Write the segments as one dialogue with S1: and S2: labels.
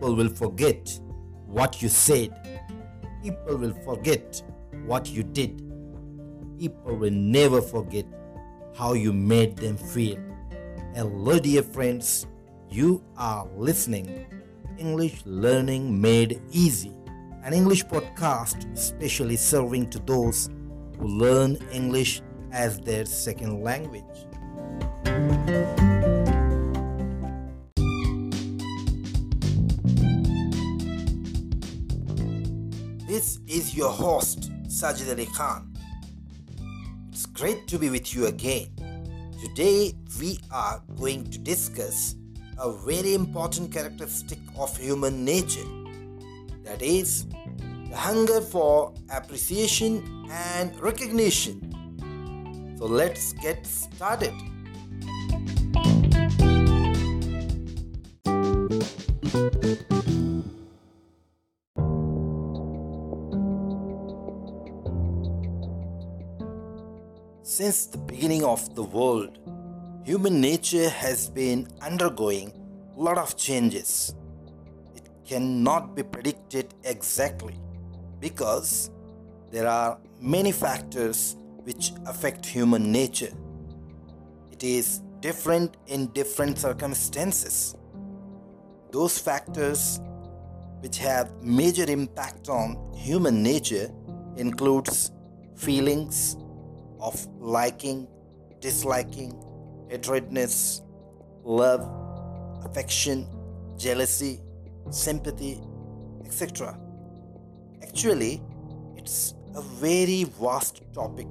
S1: People will forget what you said. People will forget what you did. People will never forget how you made them feel. Hello, dear friends. You are listening English Learning Made Easy, an English podcast specially serving to those who learn English as their second language. This is your host, Sajid Ali Khan. It's great to be with you again. Today, we are going to discuss a very important characteristic of human nature that is, the hunger for appreciation and recognition. So, let's get started. Since the beginning of the world, human nature has been undergoing a lot of changes. It cannot be predicted exactly because there are many factors which affect human nature. It is different in different circumstances. Those factors which have major impact on human nature includes feelings of liking, disliking, hatredness, love, affection, jealousy, sympathy, etc. Actually, it's a very vast topic.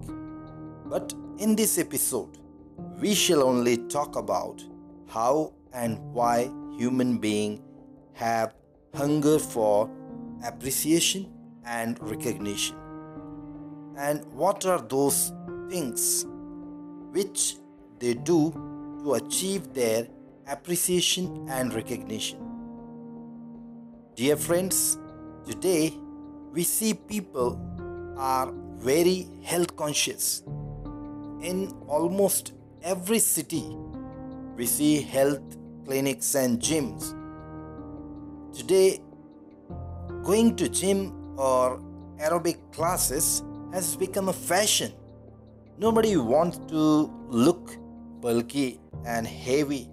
S1: But in this episode, we shall only talk about how and why human beings have hunger for appreciation and recognition. And what are those things which they do to achieve their appreciation and recognition. Dear friends, today we see people are very health conscious. In almost every city, we see health clinics and gyms. Today, going to gym or aerobic classes has become a fashion. Nobody wants to look bulky and heavy.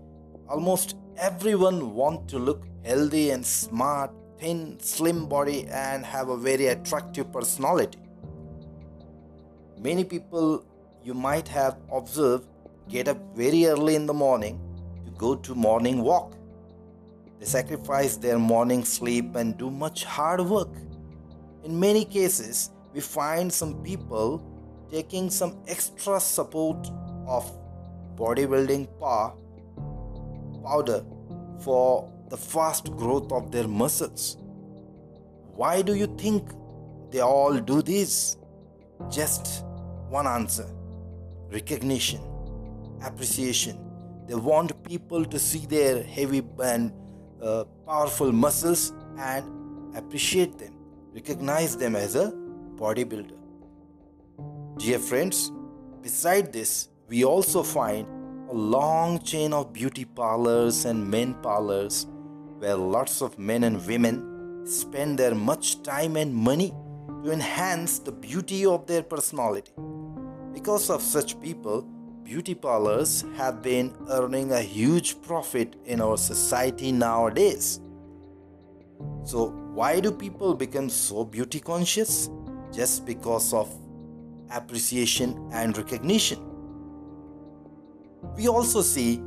S1: Almost everyone wants to look healthy and smart, thin, slim body and have a very attractive personality. Many people you might have observed get up very early in the morning to go to morning walk. They sacrifice their morning sleep and do much hard work. In many cases, we find some people taking some extra support of bodybuilding powder for the fast growth of their muscles. Why do you think they all do this? Just one answer recognition, appreciation. They want people to see their heavy and uh, powerful muscles and appreciate them, recognize them as a bodybuilder. Dear friends, beside this, we also find a long chain of beauty parlors and men parlors where lots of men and women spend their much time and money to enhance the beauty of their personality. Because of such people, beauty parlors have been earning a huge profit in our society nowadays. So, why do people become so beauty conscious? Just because of appreciation and recognition. We also see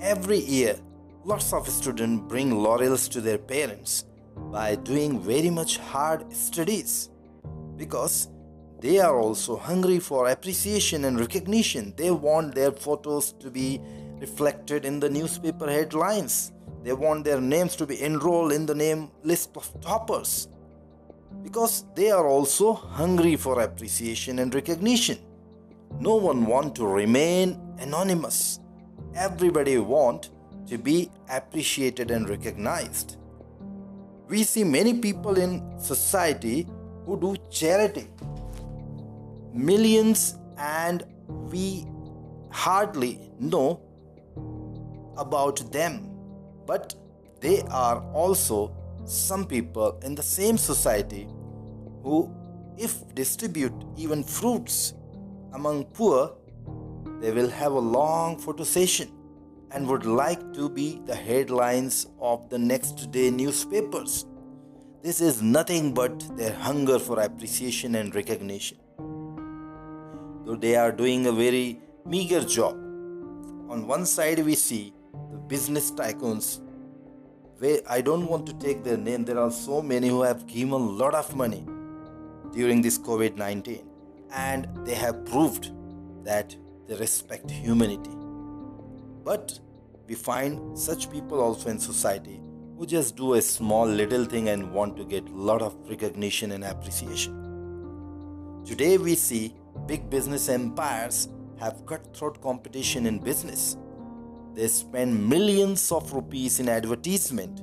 S1: every year lots of students bring laurels to their parents by doing very much hard studies because they are also hungry for appreciation and recognition. They want their photos to be reflected in the newspaper headlines. They want their names to be enrolled in the name list of toppers because they are also hungry for appreciation and recognition. No one want to remain anonymous. Everybody want to be appreciated and recognized. We see many people in society who do charity. Millions and we hardly know about them. But they are also some people in the same society who, if distribute even fruits among poor, they will have a long photo session and would like to be the headlines of the next day newspapers. This is nothing but their hunger for appreciation and recognition. Though they are doing a very meager job. On one side, we see the business tycoons I don't want to take their name. There are so many who have given a lot of money during this COVID 19 and they have proved that they respect humanity. But we find such people also in society who just do a small little thing and want to get a lot of recognition and appreciation. Today we see big business empires have cutthroat competition in business they spend millions of rupees in advertisement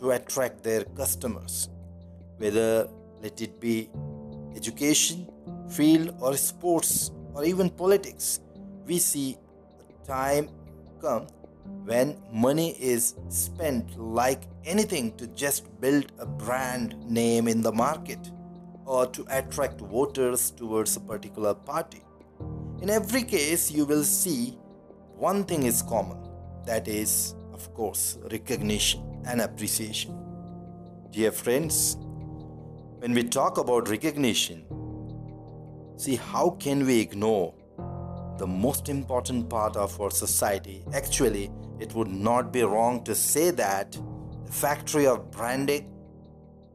S1: to attract their customers, whether let it be education, field, or sports, or even politics. We see a time come when money is spent like anything to just build a brand name in the market or to attract voters towards a particular party. In every case, you will see one thing is common that is, of course, recognition and appreciation. Dear friends, when we talk about recognition, see how can we ignore the most important part of our society? Actually, it would not be wrong to say that the factory of branding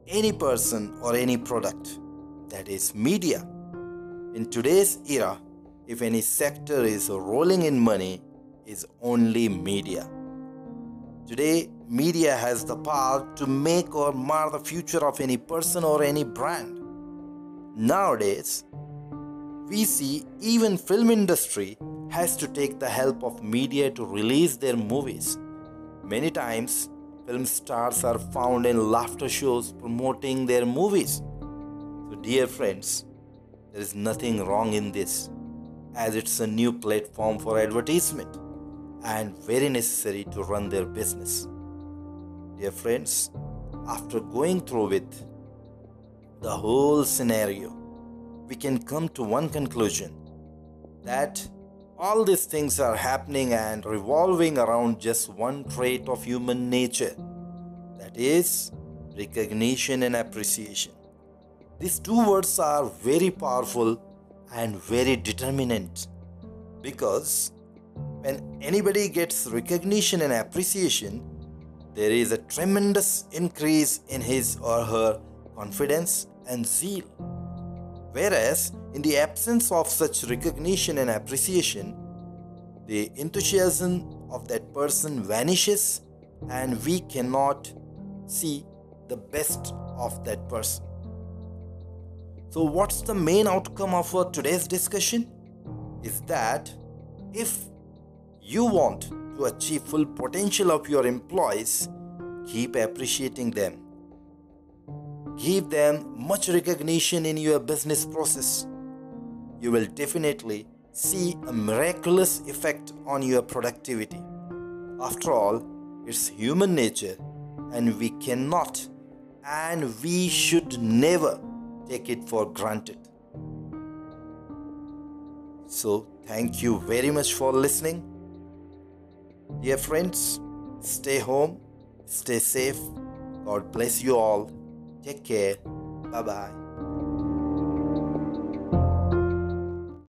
S1: any person or any product that is media. In today's era, if any sector is rolling in money, is only media. Today, media has the power to make or mar the future of any person or any brand. Nowadays, we see even film industry has to take the help of media to release their movies. Many times, film stars are found in laughter shows promoting their movies. So, dear friends, there is nothing wrong in this, as it's a new platform for advertisement and very necessary to run their business. Dear friends, after going through with the whole scenario, we can come to one conclusion that all these things are happening and revolving around just one trait of human nature that is recognition and appreciation. These two words are very powerful and very determinant because when anybody gets recognition and appreciation, there is a tremendous increase in his or her confidence and zeal. Whereas, in the absence of such recognition and appreciation, the enthusiasm of that person vanishes and we cannot see the best of that person. So, what's the main outcome of our today's discussion? Is that if you want to achieve full potential of your employees, keep appreciating them. Give them much recognition in your business process. You will definitely see a miraculous effect on your productivity. After all, it's human nature and we cannot and we should never take it for granted. So, thank you very much for listening. Dear friends, stay home, stay safe. God bless you all. Take care. Bye bye.